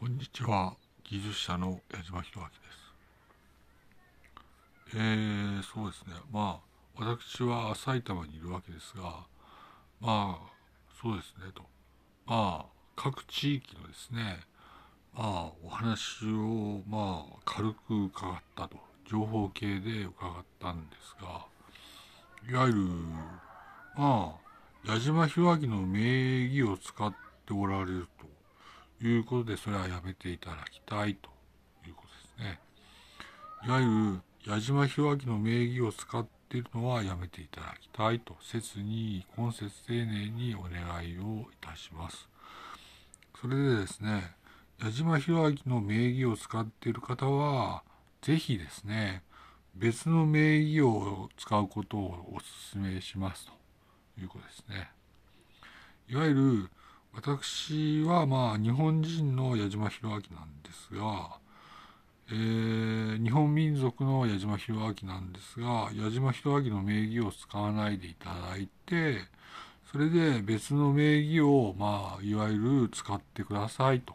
こんにちは。技術者の矢島弘明です。えー、そうですね。まあ私は埼玉にいるわけですがまあそうですねと。まあ各地域のですねまあお話をまあ軽く伺ったと。情報系で伺ったんですがいわゆるまあ矢島弘明の名義を使っておられると。いうことで、それはやめていただきたいということですね。いわゆる矢島弘明の名義を使っているのはやめていただきたいと、切に、今節丁寧にお願いをいたします。それでですね、矢島弘明の名義を使っている方は、ぜひですね、別の名義を使うことをお勧めしますということですね。いわゆる私はまあ日本人の矢島弘明なんですが、えー、日本民族の矢島弘明なんですが矢島弘明の名義を使わないでいただいてそれで別の名義をまあいわゆる使ってくださいと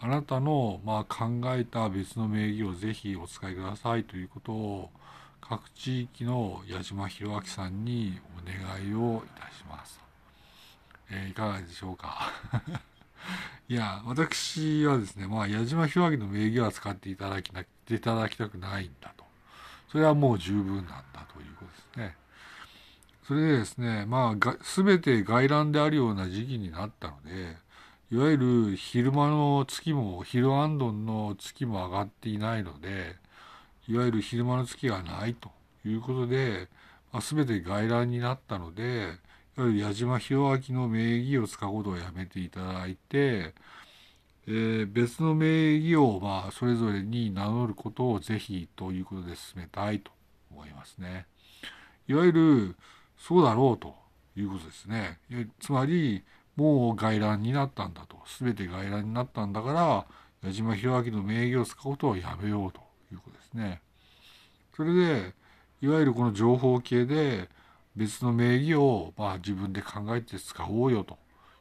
あなたのまあ考えた別の名義をぜひお使いくださいということを各地域の矢島弘明さんにお願いをいたします。えー、いかがでしょうか いや、私はですね、まあ、矢島弘明の名義は使っていただきな、いただきたくないんだと。それはもう十分なんだということですね。それでですね、まあ、すべて外乱であるような時期になったので、いわゆる昼間の月も、昼アンドンの月も上がっていないので、いわゆる昼間の月がないということで、まあ、全て外乱になったので、矢島弘明の名義を使うことをやめていただいて、えー、別の名義をまあそれぞれに名乗ることをぜひということで進めたいと思いますね。いわゆるそうだろうということですね。つまりもう外乱になったんだと。全て外乱になったんだから矢島弘明の名義を使うことをやめようということですね。それでいわゆるこの情報系で別の名義をまあ自分で考えて使おうよと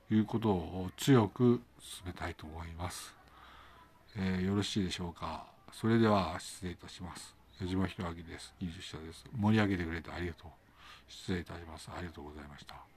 いうことを強く進めたいと思います。えー、よろしいでしょうか？それでは失礼いたします。矢島弘明です。技術者です。盛り上げてくれてありがとう。失礼いたします。ありがとうございました。